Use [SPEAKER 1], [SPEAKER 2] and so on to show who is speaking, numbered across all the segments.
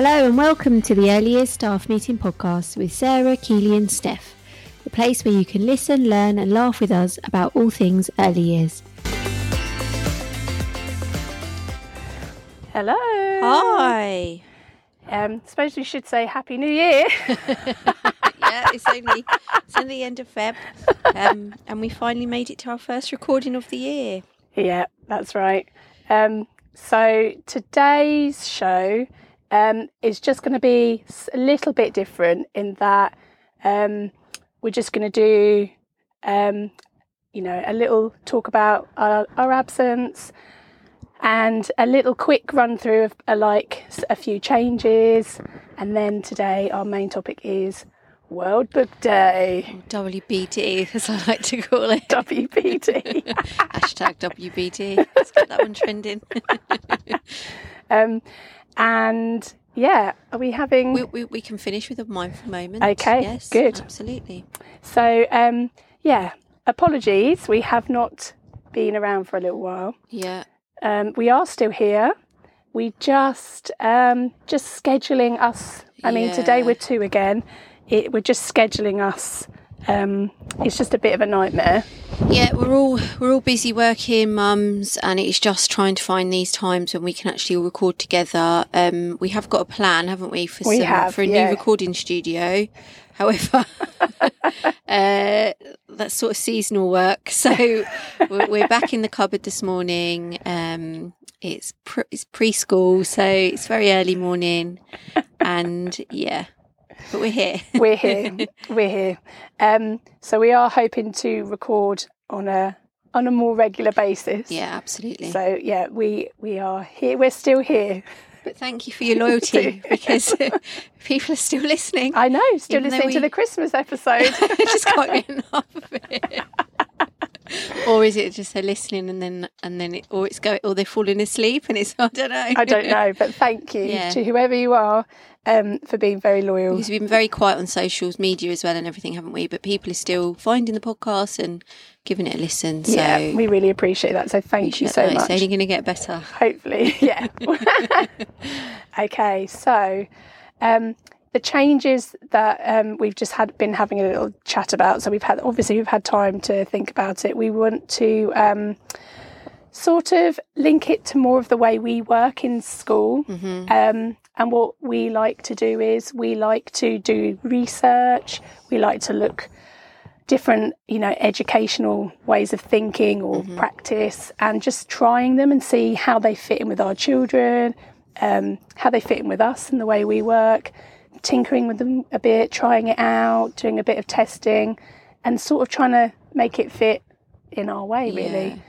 [SPEAKER 1] Hello and welcome to the Early Years Staff Meeting Podcast with Sarah, Keely, and Steph, the place where you can listen, learn, and laugh with us about all things early years.
[SPEAKER 2] Hello.
[SPEAKER 3] Hi.
[SPEAKER 2] Um, suppose we should say Happy New Year.
[SPEAKER 3] yeah, it's only it's only the end of Feb, um, and we finally made it to our first recording of the year.
[SPEAKER 2] yeah, that's right. Um, so today's show um, is just going to be a little bit different in that um, we're just going to do, um, you know, a little talk about our, our absence and a little quick run through of uh, like a few changes. And then today our main topic is World Book Day,
[SPEAKER 3] WBD, as I like to call it.
[SPEAKER 2] WBD.
[SPEAKER 3] Hashtag WBD. Let's get that one trending.
[SPEAKER 2] um, and yeah, are we having?
[SPEAKER 3] we, we, we can finish with a mindful moment.
[SPEAKER 2] Okay,
[SPEAKER 3] Yes,
[SPEAKER 2] good.
[SPEAKER 3] Absolutely.
[SPEAKER 2] So, um, yeah, apologies. We have not been around for a little while.
[SPEAKER 3] Yeah.
[SPEAKER 2] Um, we are still here. We just um, just scheduling us. I mean, today we're two again. It, we're just scheduling us. Um, it's just a bit of a nightmare.
[SPEAKER 3] Yeah, we're all we're all busy working mums, and it's just trying to find these times when we can actually all record together. Um, we have got a plan, haven't we, for
[SPEAKER 2] We
[SPEAKER 3] some,
[SPEAKER 2] have,
[SPEAKER 3] for a
[SPEAKER 2] yeah.
[SPEAKER 3] new recording studio. However, uh, that's sort of seasonal work. So we're, we're back in the cupboard this morning. Um, it's pre- it's preschool, so it's very early morning, and yeah, but we're here.
[SPEAKER 2] We're here. we're here. Um, so we are hoping to record on a on a more regular basis.
[SPEAKER 3] Yeah, absolutely.
[SPEAKER 2] So yeah, we we are here. We're still here.
[SPEAKER 3] But thank you for your loyalty because people are still listening.
[SPEAKER 2] I know. Still
[SPEAKER 3] Even
[SPEAKER 2] listening to the Christmas episode.
[SPEAKER 3] just can't get enough of it. or is it just they're listening and then and then it, or it's going or they're falling asleep and it's I don't know.
[SPEAKER 2] I don't know, but thank you
[SPEAKER 3] Yeah.
[SPEAKER 2] to whoever you are um, for being very loyal.
[SPEAKER 3] Because we've been very quiet on socials media as well and everything, haven't we? But people are still finding the podcast and giving it a listen. So
[SPEAKER 2] yeah, we really appreciate that. So thank you so
[SPEAKER 3] It's
[SPEAKER 2] much.
[SPEAKER 3] It's only going to get better.
[SPEAKER 2] Hopefully, yeah. okay, so um, the changes that um, we've just had been having a little chat about. So we've had obviously we've had time to think about it. We want to um, sort of link it to more of the way we work in school. Um, and what we like to do is we like to do research. We like to look different, you know, educational ways of thinking or practice, and just trying them and see how they fit in with our children, um, how they fit in with us and the way we work. Tinkering with them a bit, trying it out, doing a bit of testing, and sort of trying to make it fit in our way, really.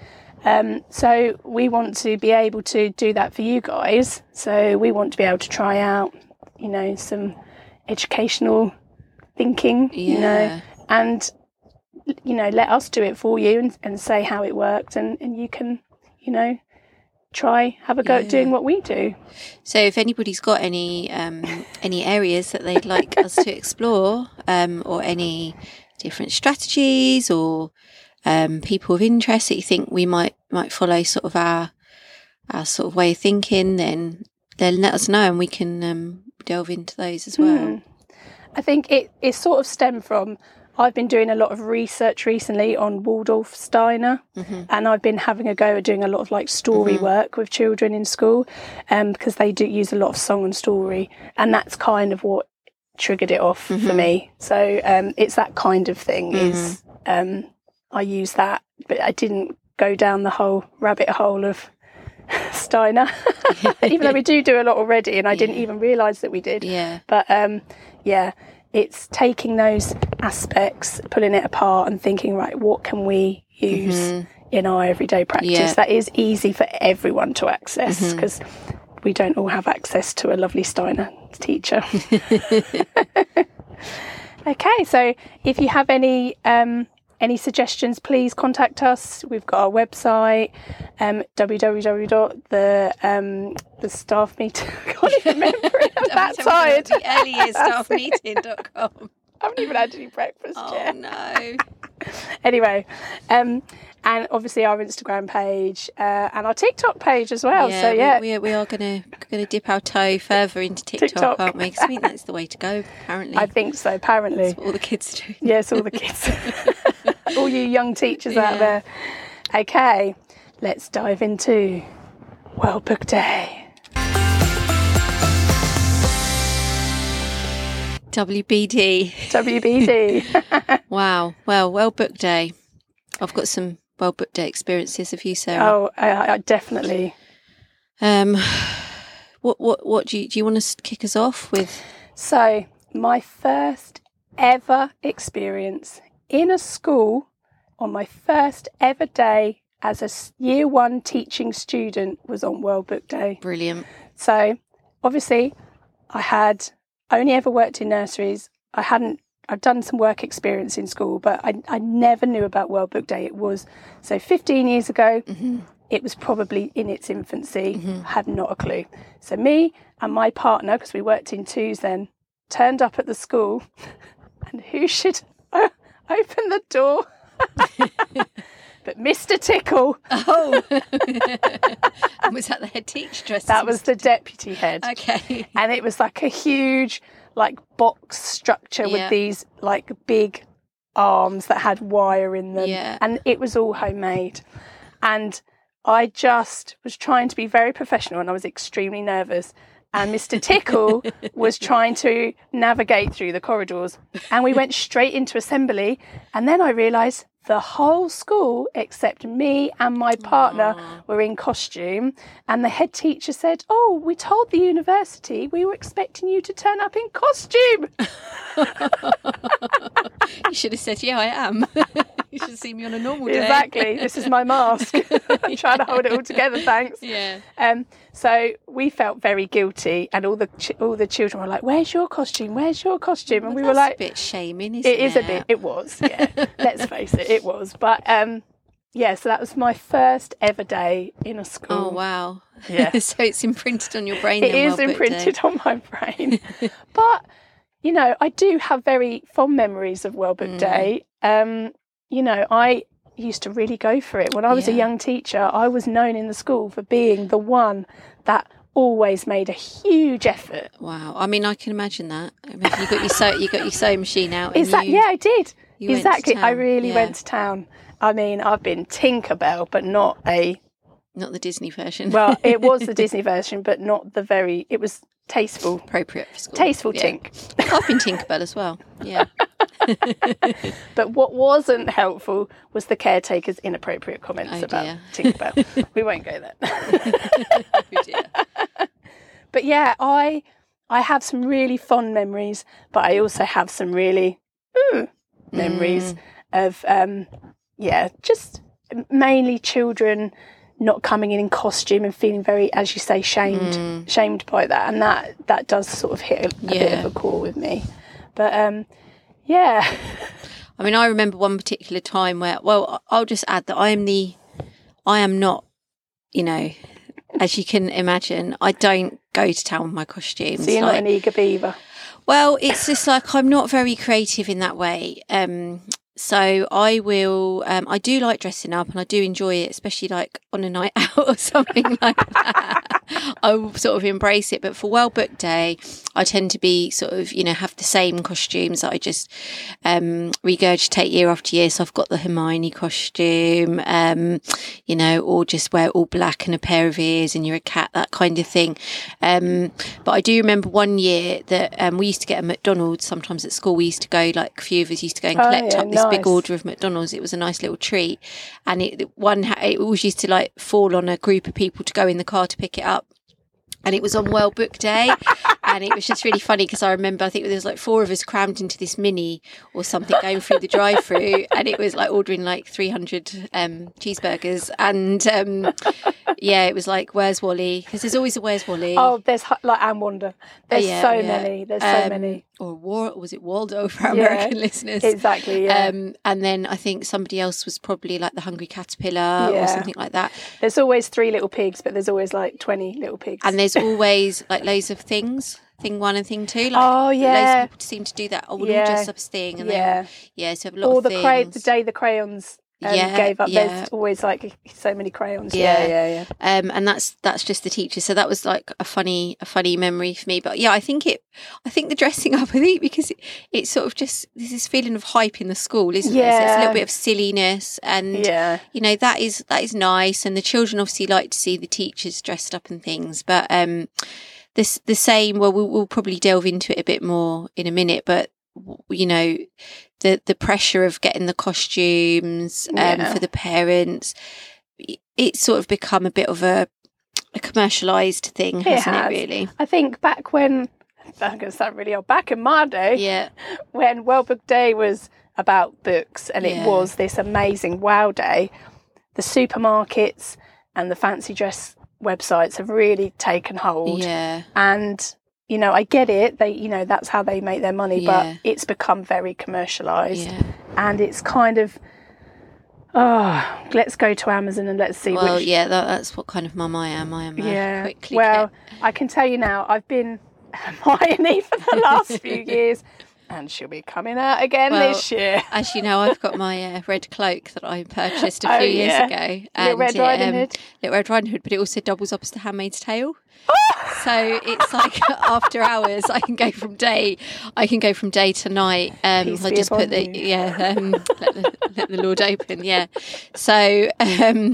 [SPEAKER 2] Um, so we want to be able to do that for you guys. So we want to be able to try out, you know, some educational thinking, you know, and you know, let us do it for you and, and say how it worked, and and you can, you know, try have a go at doing what we do.
[SPEAKER 3] So if anybody's got any um, any areas that they'd like us to explore, um, or any different strategies or um, people of interest that you think we might might follow sort of our our sort of way of thinking, then then let us know and we can um, delve into those as well.
[SPEAKER 2] Hmm. I think it, it sort of stemmed from I've been doing a lot of research recently on Waldorf Steiner, and I've been having a go at doing a lot of like story work with children in school, um, because they do use a lot of song and story, and that's kind of what triggered it off for me. So um, it's that kind of thing. Is um, I use that, but I didn't go down the whole rabbit hole of Steiner, even though we do do a lot already, and I didn't even realise that we did.
[SPEAKER 3] Yeah.
[SPEAKER 2] But um, yeah, it's taking those aspects, pulling it apart, and thinking, right, what can we use in our everyday practice
[SPEAKER 3] Yeah.
[SPEAKER 2] that is easy for everyone to access? Because we don't all have access to a lovely Steiner teacher. okay, so if you have any um, any suggestions, please contact us. We've got our website, um, www.the um, the staff meeting. I can't even remember it. I'm that tired.
[SPEAKER 3] The early years staff meeting.com.
[SPEAKER 2] I haven't even had any breakfast
[SPEAKER 3] Oh
[SPEAKER 2] yet.
[SPEAKER 3] no.
[SPEAKER 2] anyway, um, and obviously our Instagram page uh, and our TikTok page as well. so yeah,
[SPEAKER 3] we, we are gonna gonna dip our toe further into TikTok,
[SPEAKER 2] TikTok.
[SPEAKER 3] aren't we? 'Cause I think that's the way to go. Apparently,
[SPEAKER 2] I think so. Apparently,
[SPEAKER 3] that's what all the kids do.
[SPEAKER 2] yes, all the kids, all you young teachers
[SPEAKER 3] Yeah.
[SPEAKER 2] out there. Okay, let's dive into World Book Day.
[SPEAKER 3] WBD.
[SPEAKER 2] WBD.
[SPEAKER 3] Wow. Well, well book day. I've got some well book day experiences. Have you, Sarah?
[SPEAKER 2] oh, I, I definitely.
[SPEAKER 3] Um, what what what do you do? You want to kick us off with?
[SPEAKER 2] So, my first ever experience in a school on my first ever day as a year one teaching student was on World Book Day.
[SPEAKER 3] Brilliant.
[SPEAKER 2] So, obviously, I had only ever worked in nurseries. I hadn't, I've done some work experience in school, but I, I never knew about World Book Day. It was so 15 years ago. Mm-hmm. It was probably in its infancy, mm-hmm. had not a clue. So, me and my partner, because we worked in twos then, turned up at the school, and who should open the door? but Mr. Tickle,
[SPEAKER 3] Oh, And was that the head teacher dressed?
[SPEAKER 2] that
[SPEAKER 3] as
[SPEAKER 2] was the deputy head.
[SPEAKER 3] okay.
[SPEAKER 2] and it was like a huge like box structure
[SPEAKER 3] Yeah.
[SPEAKER 2] with these like big arms that had wire in them
[SPEAKER 3] Yeah.
[SPEAKER 2] and it was all homemade and i just was trying to be very professional and i was extremely nervous and mr tickle was trying to navigate through the corridors. And we went straight into assembly. And then i realized the whole school except me and my partner were in costume and the head teacher said oh we told the university we were expecting you to turn up in costume
[SPEAKER 3] You should have said, "Yeah, I am." you should see me on a normal day.
[SPEAKER 2] exactly this is my mask i'm trying to hold it all together thanks
[SPEAKER 3] Yeah.
[SPEAKER 2] Um, so we felt very guilty, and all the ch- all the children were like, "Where's your costume? Where's your costume?" And we were like,
[SPEAKER 3] a bit shaming, isn't it?
[SPEAKER 2] "It is a bit. It was. Yeah. Let's face it, it was." But um, yeah. So that was my first ever day in a school.
[SPEAKER 3] Oh wow.
[SPEAKER 2] Yeah.
[SPEAKER 3] so it's imprinted on your brain.
[SPEAKER 2] It
[SPEAKER 3] then,
[SPEAKER 2] is
[SPEAKER 3] Day.
[SPEAKER 2] imprinted on my brain. but you know, I do have very fond memories of World Book
[SPEAKER 3] Mm.
[SPEAKER 2] Day. Um, you know, I used to really go for it when I was a young teacher. I was known in the school for being the one that always made a huge effort.
[SPEAKER 3] Wow. I mean, I can imagine that. I mean, you got your sew, you got your sewing machine out.
[SPEAKER 2] Is that
[SPEAKER 3] you-
[SPEAKER 2] yeah, I did.
[SPEAKER 3] You went to
[SPEAKER 2] exactly. I really
[SPEAKER 3] yeah.
[SPEAKER 2] went to town. I mean, I've been Tinkerbell, but not a
[SPEAKER 3] Not the Disney version.
[SPEAKER 2] well, it was the Disney version, but not the very it was tasteful.
[SPEAKER 3] appropriate for school.
[SPEAKER 2] Tasteful
[SPEAKER 3] Yeah.
[SPEAKER 2] Tink.
[SPEAKER 3] I've been Tinkerbell as well. Yeah.
[SPEAKER 2] But what wasn't helpful was the caretaker's inappropriate comments
[SPEAKER 3] Oh,
[SPEAKER 2] about
[SPEAKER 3] dear.
[SPEAKER 2] Tinkerbell. we won't go there.
[SPEAKER 3] Oh,
[SPEAKER 2] but yeah, I I have some really fond memories, but I also have some really memories of um yeah, just mainly children not coming in in costume and feeling very, as you say, shamed, shamed by that, and that that does sort of hit a, a bit of a core with me. But um, yeah,
[SPEAKER 3] I mean, I remember one particular time where, well, I'll just add that I am the, I am not, you know, as you can imagine, I don't go to town with my costumes.
[SPEAKER 2] so you're not
[SPEAKER 3] like-
[SPEAKER 2] an eager beaver.
[SPEAKER 3] Well, it's just like I'm not very creative in that way. Um, so I will. Um, I do like dressing up, and I do enjoy it, especially like on a night out or something like that. I will sort of embrace it. But for Well Book Day, I tend to be sort of you know have the same costumes that I just um, regurgitate year after year. So I've got the Hermione costume, um, you know, or just wear all black and a pair of ears, and you're a cat, that kind of thing. Um, but I do remember one year that um, we used to get a McDonald's sometimes at school. We used to go, like a few of us used to go and
[SPEAKER 2] Oh,
[SPEAKER 3] collect
[SPEAKER 2] yeah,
[SPEAKER 3] up this big order of McDonald's. It was a nice little treat, and it one it always used to like fall on a group of people to go in the car to pick it up. And it was on World Book Day, and it was just really funny because I remember I think there was like four of us crammed into this mini or something going through the drive-through, and it was like ordering like three hundred um, cheeseburgers, and um, yeah, it was like Where's Wally? Because there's always a Where's Wally.
[SPEAKER 2] Oh, there's like Anne Wonder. There's
[SPEAKER 3] yeah,
[SPEAKER 2] so
[SPEAKER 3] yeah.
[SPEAKER 2] many. There's so
[SPEAKER 3] Um,
[SPEAKER 2] many.
[SPEAKER 3] or War was it Waldo for
[SPEAKER 2] Yeah,
[SPEAKER 3] American listeners?
[SPEAKER 2] Exactly. Yeah.
[SPEAKER 3] Um, and then I think somebody else was probably like the Hungry Caterpillar or something like that.
[SPEAKER 2] there's always three little pigs, but there's always like twenty little pigs.
[SPEAKER 3] And there's always like loads of things. thing one and thing two. Like,
[SPEAKER 2] Oh,
[SPEAKER 3] loads
[SPEAKER 2] yeah.
[SPEAKER 3] of people seem to do that. Oh, we'll
[SPEAKER 2] Yeah.
[SPEAKER 3] all dress up as thing, and
[SPEAKER 2] Yeah.
[SPEAKER 3] yeah, so a lot
[SPEAKER 2] or
[SPEAKER 3] of
[SPEAKER 2] the cray- the day the crayons
[SPEAKER 3] Yeah,
[SPEAKER 2] gave up.
[SPEAKER 3] yeah.
[SPEAKER 2] There's always like so many crayons.
[SPEAKER 3] Yeah.
[SPEAKER 2] Yeah, yeah, yeah.
[SPEAKER 3] um, and that's that's just the teacher. So that was like a funny a funny memory for me. But yeah, I think it. I think the dressing up. I think because it, it's sort of just there's this feeling of hype in the school, isn't there? So it's a little bit of silliness, and
[SPEAKER 2] Yeah.
[SPEAKER 3] you know that is that is nice. And the children obviously like to see the teachers dressed up and things. But um, this the same. Well, we'll, we'll probably delve into it a bit more in a minute. But you know the the pressure of getting the costumes um,
[SPEAKER 2] Yeah.
[SPEAKER 3] for the parents it's sort of become a bit of a a commercialized thing,
[SPEAKER 2] It
[SPEAKER 3] hasn't it?
[SPEAKER 2] has.
[SPEAKER 3] Really?
[SPEAKER 2] I think back when I'm going to sound really old. Back in my day,
[SPEAKER 3] Yeah,
[SPEAKER 2] when World Book Day was about books and
[SPEAKER 3] Yeah.
[SPEAKER 2] it was this amazing wow day, the supermarkets and the fancy dress websites have really taken hold.
[SPEAKER 3] yeah,
[SPEAKER 2] And you know, I get it. They, you know, that's how they make their money.
[SPEAKER 3] Yeah.
[SPEAKER 2] But it's become very commercialized,
[SPEAKER 3] yeah.
[SPEAKER 2] and it's kind of, oh, let's go to Amazon and let's see
[SPEAKER 3] Well,
[SPEAKER 2] which.
[SPEAKER 3] yeah, that, that's what kind of mum I am. I am.
[SPEAKER 2] Yeah.
[SPEAKER 3] Quickly
[SPEAKER 2] Well, I can tell you now. I've been Hermione for the last few years, and she'll be coming out again
[SPEAKER 3] Well,
[SPEAKER 2] this year.
[SPEAKER 3] As you know, I've got my uh, red cloak that I purchased a
[SPEAKER 2] Oh,
[SPEAKER 3] few years
[SPEAKER 2] yeah.
[SPEAKER 3] ago.
[SPEAKER 2] Little Red
[SPEAKER 3] it,
[SPEAKER 2] Riding
[SPEAKER 3] um,
[SPEAKER 2] Hood.
[SPEAKER 3] Little Red Riding Hood, but it also doubles up as the Handmaid's Tale. so it's like after hours, I can go from day, I can go from day to night. Um, I just put the
[SPEAKER 2] you.
[SPEAKER 3] yeah, um, let, the, let the Lord open. Yeah. So um,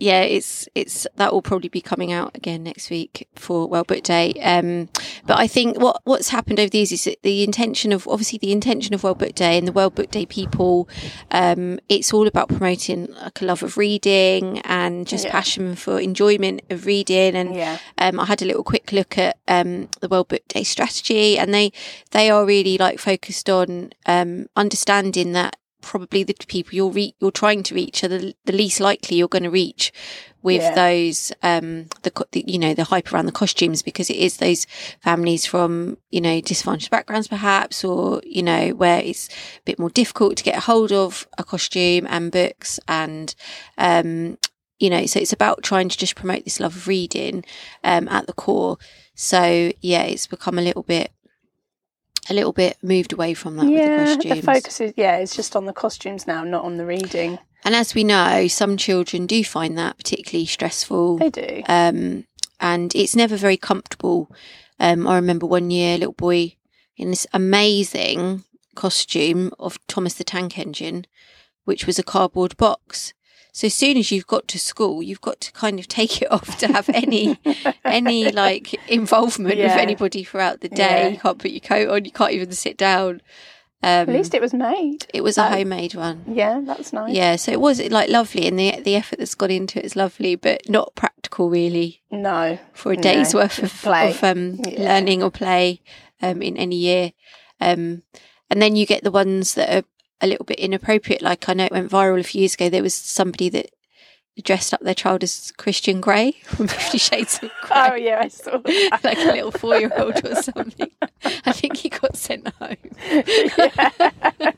[SPEAKER 3] yeah, it's it's that will probably be coming out again next week for Well Book Day. Um, but I think what what's happened over these is that the intention of obviously the intention of Well Book Day and the Well Book Day people. Um, it's all about promoting like a love of reading and just
[SPEAKER 2] Yeah.
[SPEAKER 3] passion for enjoyment of reading. And
[SPEAKER 2] Yeah.
[SPEAKER 3] um, I had a little quick look at um, the World Book Day strategy, and they they are really like focused on um, understanding that probably the people you're re- you're trying to reach are the, the least likely you're going to reach with
[SPEAKER 2] Yeah.
[SPEAKER 3] those um the, the you know the hype around the costumes because it is those families from you know disadvantaged backgrounds perhaps or you know where it's a bit more difficult to get a hold of a costume and books and um you know so it's about trying to just promote this love of reading um at the core so yeah it's become a little bit a little bit moved away from that with the
[SPEAKER 2] Yeah.
[SPEAKER 3] costumes
[SPEAKER 2] The focus is yeah, it's just on the costumes now, not on the reading.
[SPEAKER 3] And as we know some children do find that particularly stressful
[SPEAKER 2] They do.
[SPEAKER 3] um, and it's never very comfortable. Um, I remember one year, a little boy in this amazing costume of Thomas the Tank Engine, which was a cardboard box. So as soon as you've got to school, you've got to kind of take it off to have any any like involvement with anybody throughout the day.
[SPEAKER 2] Yeah.
[SPEAKER 3] You can't put your coat on. You can't even sit down. Um,
[SPEAKER 2] At least it was made.
[SPEAKER 3] it was a homemade one.
[SPEAKER 2] Yeah, that's nice.
[SPEAKER 3] Yeah, so it was like lovely, and the the effort that's gone into it is lovely, but not practical really
[SPEAKER 2] No.
[SPEAKER 3] for a day's
[SPEAKER 2] No,
[SPEAKER 3] worth of,
[SPEAKER 2] play.
[SPEAKER 3] of um,
[SPEAKER 2] Yeah.
[SPEAKER 3] learning or play um, in any year. Um, and then you get the ones that are a little bit inappropriate. Like I know it went viral a few years ago. There was somebody that dressed up their child as Christian Grey from Fifty Shades of Grey.
[SPEAKER 2] Oh yeah, I saw that.
[SPEAKER 3] Like a little four-year-old or something. I think he got sent home.
[SPEAKER 2] Yeah.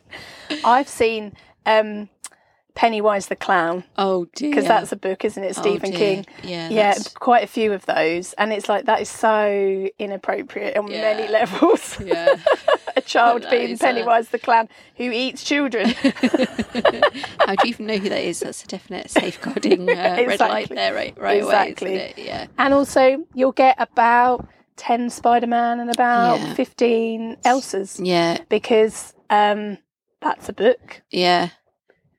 [SPEAKER 2] I've seen um, Pennywise the Clown
[SPEAKER 3] Oh dear!
[SPEAKER 2] because that's a book, isn't it?
[SPEAKER 3] Oh,
[SPEAKER 2] Stephen
[SPEAKER 3] dear.
[SPEAKER 2] King.
[SPEAKER 3] Yeah,
[SPEAKER 2] Yeah,
[SPEAKER 3] that's-
[SPEAKER 2] quite a few of those, and it's like that is so inappropriate on
[SPEAKER 3] Yeah.
[SPEAKER 2] many levels.
[SPEAKER 3] yeah.
[SPEAKER 2] a child
[SPEAKER 3] That
[SPEAKER 2] being
[SPEAKER 3] uh,
[SPEAKER 2] Pennywise the Clown who eats children.
[SPEAKER 3] How do you even know who that is? That's a definite safeguarding uh, red light there, right, right
[SPEAKER 2] Exactly.
[SPEAKER 3] away, it? Yeah.
[SPEAKER 2] and also, you'll get about ten Spider Man and about
[SPEAKER 3] Yeah.
[SPEAKER 2] fifteen Elsas
[SPEAKER 3] Yeah,
[SPEAKER 2] because um, that's a book
[SPEAKER 3] yeah.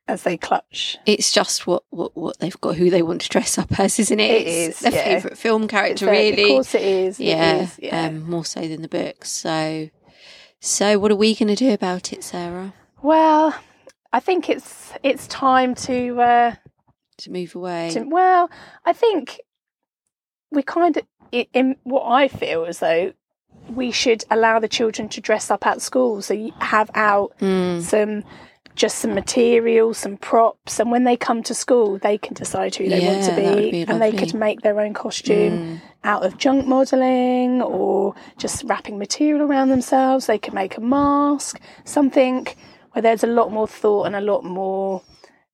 [SPEAKER 2] as they clutch.
[SPEAKER 3] It's just what, what, what they've got, who they want to dress up as, isn't it?
[SPEAKER 2] It
[SPEAKER 3] it's
[SPEAKER 2] is,
[SPEAKER 3] their
[SPEAKER 2] yeah.
[SPEAKER 3] favourite film character, really.
[SPEAKER 2] Of course, it is.
[SPEAKER 3] yeah,
[SPEAKER 2] is, yeah.
[SPEAKER 3] Um, more so than the books. So, so what are we going to do about it, Sarah?
[SPEAKER 2] well, I think it's it's time to. Uh,
[SPEAKER 3] To move away?
[SPEAKER 2] to well, I think we kind of in, in what I feel as though we should allow the children to dress up at school. So you have out
[SPEAKER 3] Mm,
[SPEAKER 2] some just some material, some props, and when they come to school, they can decide who they want to
[SPEAKER 3] Yeah, that would
[SPEAKER 2] be,
[SPEAKER 3] be
[SPEAKER 2] and they could make their own costume
[SPEAKER 3] mm,
[SPEAKER 2] out of junk modelling or just wrapping material around themselves. They could make a mask, something where there's a lot more thought and a lot more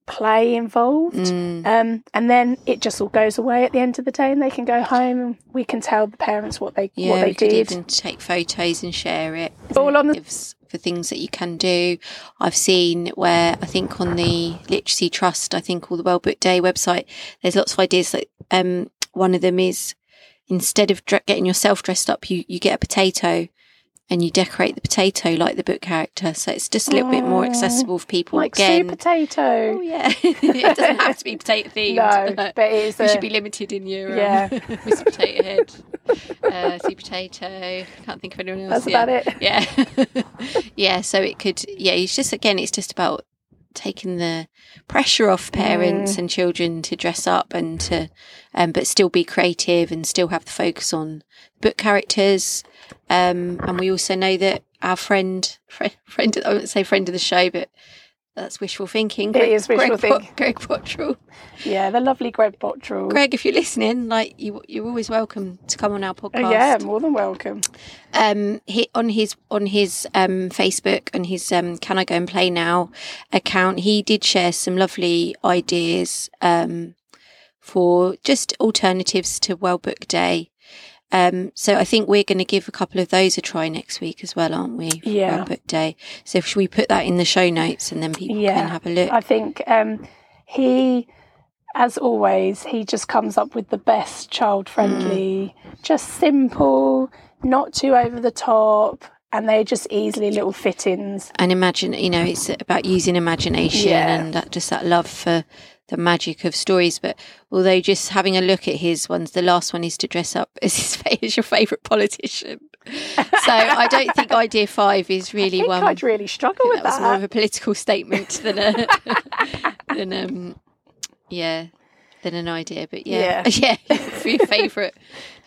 [SPEAKER 2] play involved.
[SPEAKER 3] Mm.
[SPEAKER 2] Um, and then it just all goes away at the end of the day and they can go home and we can tell the parents what they
[SPEAKER 3] Yeah,
[SPEAKER 2] what they
[SPEAKER 3] we could
[SPEAKER 2] did.
[SPEAKER 3] even take photos and share it.
[SPEAKER 2] all on the-
[SPEAKER 3] for things that you can do. I've seen where I think on the Literacy Trust, I think, all the Well Book Day website, there's lots of ideas. That um, one of them is instead of getting yourself dressed up, you you get a potato. And you decorate the potato like the book character, so it's just a little bit more
[SPEAKER 2] Oh,
[SPEAKER 3] accessible for people.
[SPEAKER 2] like
[SPEAKER 3] Again,
[SPEAKER 2] potato.
[SPEAKER 3] Oh yeah, it doesn't have to be potato themed.
[SPEAKER 2] No, but it is
[SPEAKER 3] you
[SPEAKER 2] a-
[SPEAKER 3] should be limited in your um,
[SPEAKER 2] Yeah.
[SPEAKER 3] Mr. Potato Head, uh, sweet potato. Can't think of anyone else.
[SPEAKER 2] That's
[SPEAKER 3] yeah.
[SPEAKER 2] about it.
[SPEAKER 3] Yeah, yeah. So it could. Yeah, it's just again, it's just about taking the pressure off parents
[SPEAKER 2] Mm.
[SPEAKER 3] and children to dress up and to, um, but still be creative and still have the focus on book characters. Um, and we also know that our friend, friend, friend, I wouldn't say friend of the show, but that's wishful thinking.
[SPEAKER 2] It is wishful
[SPEAKER 3] Greg,
[SPEAKER 2] thinking.
[SPEAKER 3] Greg Bottrill.
[SPEAKER 2] Yeah, the lovely Greg Bottrill.
[SPEAKER 3] Greg, if you're listening, like you, you're always welcome to come on our podcast.
[SPEAKER 2] Oh, yeah, more than welcome.
[SPEAKER 3] Um, he, on his on his um Facebook and his um Can I Go and Play Now account, he did share some lovely ideas um for just alternatives to Well Book Day. Um, so I think we're going to give a couple of those a try next week as well, aren't we?
[SPEAKER 2] Yeah.
[SPEAKER 3] Book Day. So should we put that in the show notes and then people
[SPEAKER 2] Yeah.
[SPEAKER 3] can have a look?
[SPEAKER 2] I think um, he, as always, he just comes up with the best child friendly,
[SPEAKER 3] Mm.
[SPEAKER 2] just simple, not too over the top, and they're just easily little fittings.
[SPEAKER 3] and imagine you know it's about using imagination
[SPEAKER 2] Yeah.
[SPEAKER 3] and that just that love for the magic of stories but although just having a look at his ones the last one is to dress up as his as your favorite politician. So i don't think idea five is
[SPEAKER 2] I
[SPEAKER 3] really
[SPEAKER 2] think
[SPEAKER 3] one
[SPEAKER 2] I'd really struggle with
[SPEAKER 3] think that was more of a political statement than a than um yeah than an idea but yeah yeah, for your favorite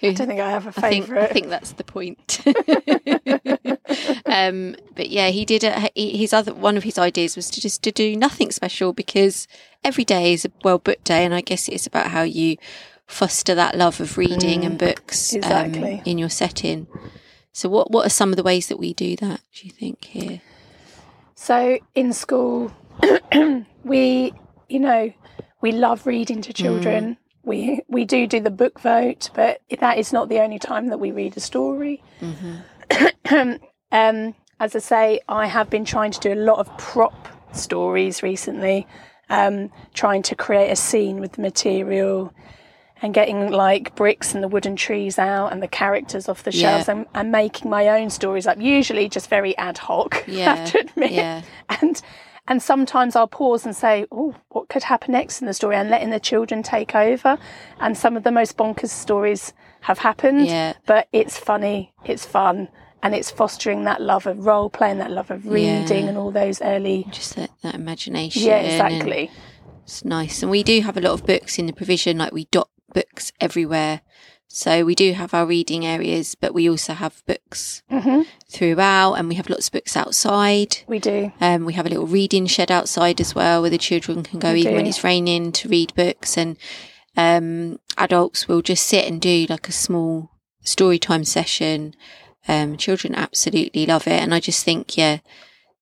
[SPEAKER 2] I don't think I have a
[SPEAKER 3] I think, I
[SPEAKER 2] favourite.
[SPEAKER 3] think that's the point. um, but yeah, he did a, his other one of his ideas was to just to do nothing special because every day is a well booked day, and I guess it's about how you foster that love of reading and books um,
[SPEAKER 2] exactly.
[SPEAKER 3] in your setting. So, what what are some of the ways that we do that? Do you think here?
[SPEAKER 2] So in school, we, you know, we love reading to children. We we do do the book vote, but that is not the only time that we read a story. um, as I say, I have been trying to do a lot of prop stories recently, um, trying to create a scene with the material and getting like bricks and the wooden trees out and the characters off the
[SPEAKER 3] Yeah.
[SPEAKER 2] shelves and, and making my own stories up. Usually just very ad hoc, I
[SPEAKER 3] Yeah,
[SPEAKER 2] have to admit.
[SPEAKER 3] yeah.
[SPEAKER 2] And and sometimes I'll pause and say, "Oh, what could happen next in the story?" and letting the children take over. And some of the most bonkers stories have happened.
[SPEAKER 3] Yeah.
[SPEAKER 2] But it's funny, it's fun, and it's fostering that love of role playing, that love of reading,
[SPEAKER 3] Yeah.
[SPEAKER 2] and all those early.
[SPEAKER 3] Just that, that imagination.
[SPEAKER 2] Yeah, exactly.
[SPEAKER 3] It's nice. And we do have a lot of books in the provision, like we dot books everywhere. So we do have our reading areas, but we also have books
[SPEAKER 2] hmm
[SPEAKER 3] throughout and we have lots of books outside.
[SPEAKER 2] We do.
[SPEAKER 3] Um, we have a little reading shed outside as well where the children can go
[SPEAKER 2] We
[SPEAKER 3] even when it's raining to read books and um, adults will just sit and do like a small story time session. Um, children absolutely love it. And I just think, yeah,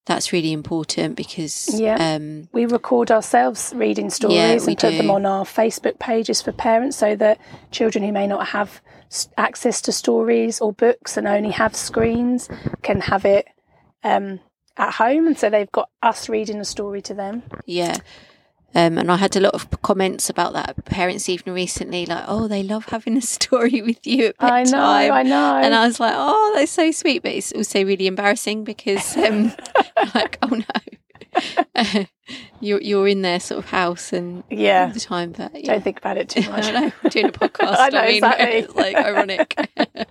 [SPEAKER 3] that's really important because,
[SPEAKER 2] Yeah.
[SPEAKER 3] um,
[SPEAKER 2] We record ourselves reading stories
[SPEAKER 3] Yeah,
[SPEAKER 2] and put them on our Facebook pages for parents so that children who may not have access to stories or books and only have screens can have it um, at home. And so they've got us reading a story to them.
[SPEAKER 3] Yeah. Um, and I had a lot of comments about that at parents' evening recently, like, oh, they love having a story with you at bedtime."
[SPEAKER 2] I know, I know.
[SPEAKER 3] And I was like, oh, that's so sweet. But it's also really embarrassing because um, like, oh no, you're, you're in their sort of house and all
[SPEAKER 2] yeah.
[SPEAKER 3] the time. But yeah.
[SPEAKER 2] Don't think about it too much.
[SPEAKER 3] I know, doing a podcast.
[SPEAKER 2] I know,
[SPEAKER 3] mean,
[SPEAKER 2] exactly.
[SPEAKER 3] It's like ironic.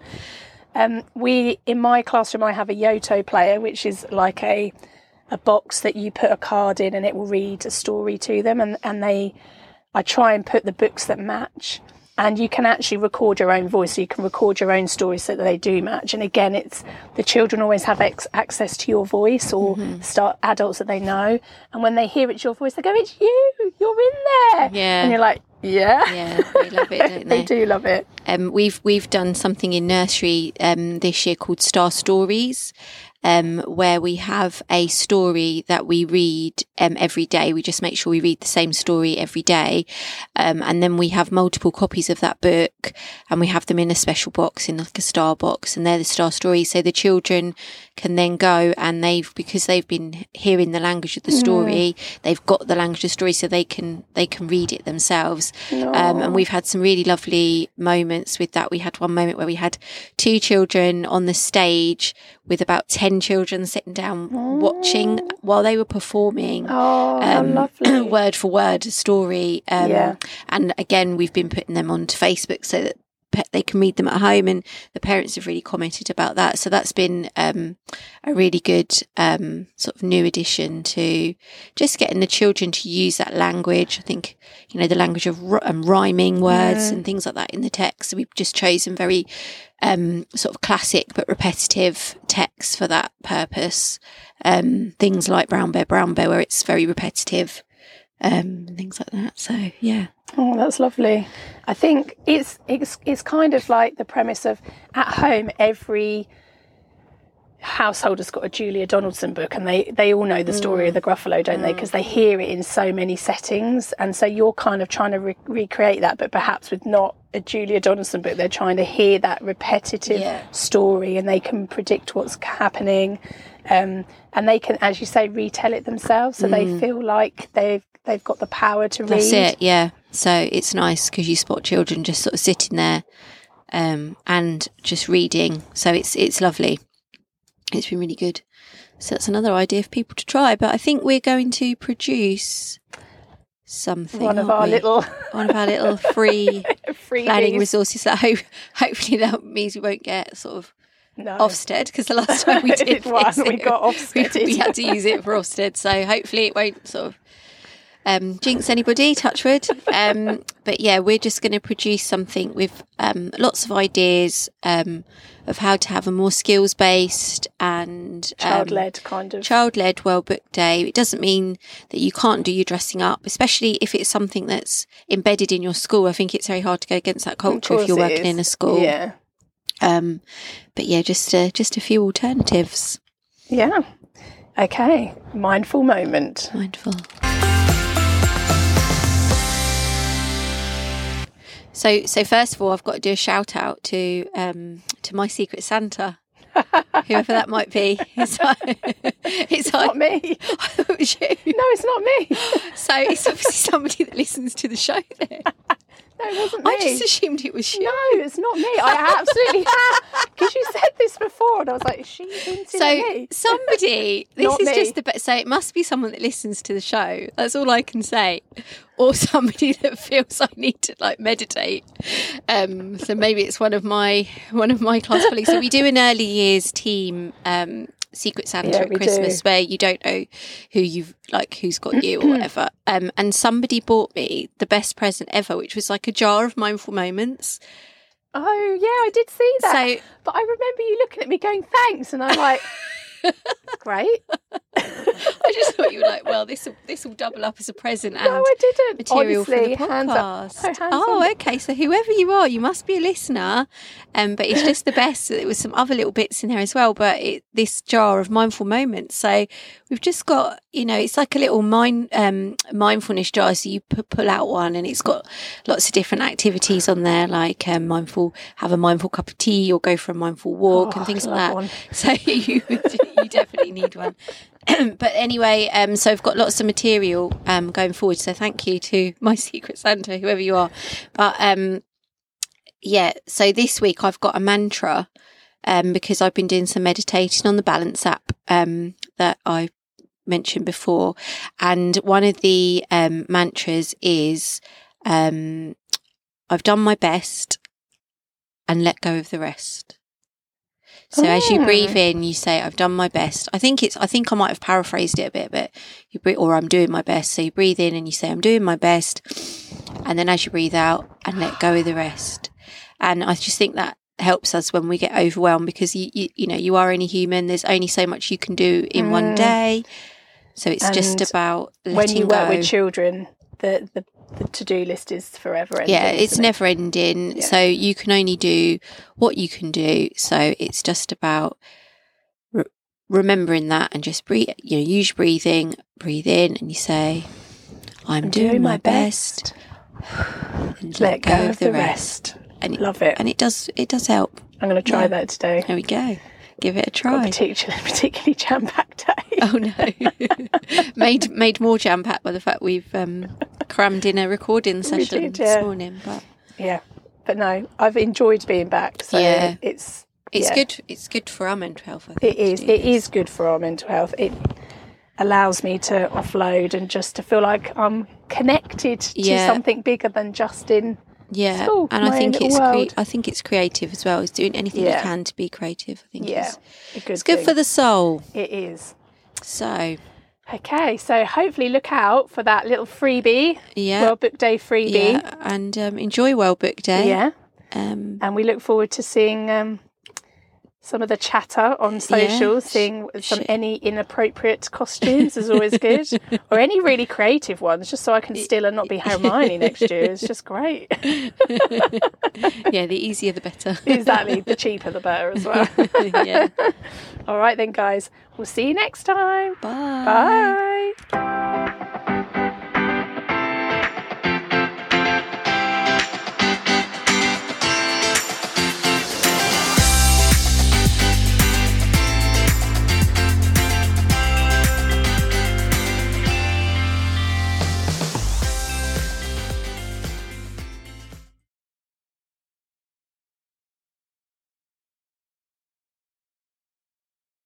[SPEAKER 2] Um, we in my classroom, I have a Yoto player, which is like a a box that you put a card in, and it will read a story to them. And and they, I try and put the books that match, and you can actually record your own voice. So you can record your own stories so that they do match. And again, it's the children always have ex- access to your voice or start adults that they know, and when they hear it's your voice, they go, "It's you! You're in there!"
[SPEAKER 3] Yeah.
[SPEAKER 2] and you're like, "Yeah."
[SPEAKER 3] yeah, they love it, don't
[SPEAKER 2] they do love it.
[SPEAKER 3] Um, we've we've done something in nursery um, this year called Star Stories, um, where we have a story that we read um, every day. We just make sure we read the same story every day. Um, and then we have multiple copies of that book and we have them in a special box, in like a star box, and they're the star stories. So the children can then go and they've, because they've been hearing the language of the story, mm. they've got the language of the story so they can, they can read it themselves. No. Um, and we've had some really lovely moments with that. We had one moment where we had two children on the stage with about 10 children sitting down watching while they were performing
[SPEAKER 2] oh, um,
[SPEAKER 3] word for word story um, yeah. and again we've been putting them onto facebook so that they can read them at home and the parents have really commented about that. So that's been um, a really good um, sort of new addition to just getting the children to use that language. I think you know the language of r- um, rhyming words yeah. and things like that in the text. So we've just chosen very um, sort of classic but repetitive texts for that purpose. Um, things like brown bear brown bear where it's very repetitive um, things like that so yeah
[SPEAKER 2] Oh, that's lovely. I think it's it's it's kind of like the premise of at home every household has got a Julia Donaldson book and they they all know the story mm. of the Gruffalo, don't mm. they? Because they hear it in so many settings, and so you're kind of trying to re- recreate that, but perhaps with not a Julia Donaldson book. They're trying to hear that repetitive yeah. story, and they can predict what's happening. Um, and they can, as you say, retell it themselves, so mm. they feel like they've they've got the power to
[SPEAKER 3] That's
[SPEAKER 2] read.
[SPEAKER 3] That's it, yeah. So it's nice because you spot children just sort of sitting there um, and just reading. So it's it's lovely. It's been really good. So that's another idea for people to try. But I think we're going to produce something.
[SPEAKER 2] One of our
[SPEAKER 3] we?
[SPEAKER 2] little,
[SPEAKER 3] one of our little free, free planning resources. That hope, hopefully that means we won't get sort of no. Ofsted because the last time we did
[SPEAKER 2] one, this, we got Ofsted.
[SPEAKER 3] We, we, had to use it for Ofsted. So hopefully it won't sort of um, jinx anybody, touchwood. Um, but yeah, we're just going to produce something with um, lots of ideas um, of how to have a more skills based and
[SPEAKER 2] um, child led kind of
[SPEAKER 3] child led well book day. It doesn't mean that you can't do your dressing up, especially if it's something that's embedded in your school. I think it's very hard to go against that culture if you're working in a school.
[SPEAKER 2] Yeah.
[SPEAKER 3] Um, but yeah, just uh, just a few alternatives.
[SPEAKER 2] Yeah. Okay. Mindful moment.
[SPEAKER 3] Mindful. So, so first of all, I've got to do a shout out to um, to my secret Santa, whoever that might be.
[SPEAKER 2] It's, like, it's, it's like, not me.
[SPEAKER 3] I thought it was you.
[SPEAKER 2] No, it's not me.
[SPEAKER 3] so it's obviously somebody that listens to the show. There.
[SPEAKER 2] No, it wasn't me.
[SPEAKER 3] I just assumed it was you.
[SPEAKER 2] No, it's not me. I absolutely have. Because you said this before, and I was like, is she into
[SPEAKER 3] so
[SPEAKER 2] me?
[SPEAKER 3] somebody, this is me. just the best. So it must be someone that listens to the show. That's all I can say. Or somebody that feels I need to like meditate. Um, so maybe it's one of my one of my class colleagues. So we do an early years team um, Secret Santa yeah, at Christmas do. where you don't know who you've like who's got you or whatever. Um, and somebody bought me the best present ever, which was like a jar of mindful moments.
[SPEAKER 2] Oh yeah, I did see that. So, but I remember you looking at me going thanks, and I'm like. Great.
[SPEAKER 3] I just thought you were like, well, this will this will double up as a present and
[SPEAKER 2] no, I didn't.
[SPEAKER 3] material
[SPEAKER 2] Honestly,
[SPEAKER 3] for the
[SPEAKER 2] podcast.
[SPEAKER 3] Hands up. oh, okay. So whoever you are, you must be a listener. Um, but it's just the best. There was some other little bits in there as well. But it, this jar of mindful moments. So we've just got, you know, it's like a little mind um, mindfulness jar. So you p- pull out one, and it's got lots of different activities on there, like um, mindful, have a mindful cup of tea, or go for a mindful walk,
[SPEAKER 2] oh,
[SPEAKER 3] and things like that. One. So you you definitely need one. but anyway, um, so I've got lots of material um, going forward. So thank you to my secret Santa, whoever you are. But um, yeah, so this week I've got a mantra um, because I've been doing some meditating on the Balance app um, that I mentioned before, and one of the um, mantras is I've done my best and let go of the rest. So oh. as you breathe ah. in, you say, "I've done my best." I think it's. I think I might have paraphrased it a bit, but you breathe, or I'm doing my best. So you breathe in and you say, "I'm doing my best," and then as you breathe out and let go of the rest. And I just think that helps us when we get overwhelmed because you you, you know you are only human. There's only so much you can do in mm. one day. So it's and just about
[SPEAKER 2] when you
[SPEAKER 3] work
[SPEAKER 2] with children. The the the to-do list is forever ending.
[SPEAKER 3] Yeah, it's never it? ending. Yeah. So you can only do what you can do. So it's just about remembering that and just breathe, you know, use breathing, breathe in, and you say, I'm, doing, my best. And
[SPEAKER 2] Let go of the rest.
[SPEAKER 3] And it,
[SPEAKER 2] Love it.
[SPEAKER 3] and it does, it does help.
[SPEAKER 2] I'm going to try
[SPEAKER 3] Yeah.
[SPEAKER 2] that today.
[SPEAKER 3] There we go. Give it a try.
[SPEAKER 2] particularly, particularly jam-packed day.
[SPEAKER 3] Oh no! made made more jam packed by the fact we've um, crammed in a recording session
[SPEAKER 2] did,
[SPEAKER 3] this
[SPEAKER 2] yeah.
[SPEAKER 3] morning. But
[SPEAKER 2] Yeah, but no, I've enjoyed being back. So
[SPEAKER 3] Yeah.
[SPEAKER 2] it's
[SPEAKER 3] it's
[SPEAKER 2] yeah.
[SPEAKER 3] good. It's good for our mental health. I think,
[SPEAKER 2] It is. It
[SPEAKER 3] this.
[SPEAKER 2] is good for our mental health. It allows me to offload and just to feel like I'm connected to
[SPEAKER 3] Yeah.
[SPEAKER 2] something bigger than just in.
[SPEAKER 3] Yeah, and I think it's cre- I think it's creative as well. It's doing anything
[SPEAKER 2] Yeah.
[SPEAKER 3] you can to be creative. I think
[SPEAKER 2] Yeah,
[SPEAKER 3] it's,
[SPEAKER 2] good
[SPEAKER 3] it's good
[SPEAKER 2] thing.
[SPEAKER 3] for the soul.
[SPEAKER 2] It is.
[SPEAKER 3] So
[SPEAKER 2] Okay, so hopefully look out for that little freebie,
[SPEAKER 3] yeah,
[SPEAKER 2] World Book Day freebie.
[SPEAKER 3] yeah, and um, enjoy World Book Day.
[SPEAKER 2] Yeah.
[SPEAKER 3] Um,
[SPEAKER 2] and we look forward to seeing um, some of the chatter on social,
[SPEAKER 3] sh-
[SPEAKER 2] seeing some
[SPEAKER 3] sh-
[SPEAKER 2] any inappropriate costumes is always good, or any really creative ones, just so I can steal and not be Hermione next year. It's just great.
[SPEAKER 3] yeah, the easier the better.
[SPEAKER 2] exactly, the cheaper the better as well.
[SPEAKER 3] yeah.
[SPEAKER 2] All right then, guys, we'll see you next time.
[SPEAKER 3] Bye.
[SPEAKER 2] Bye.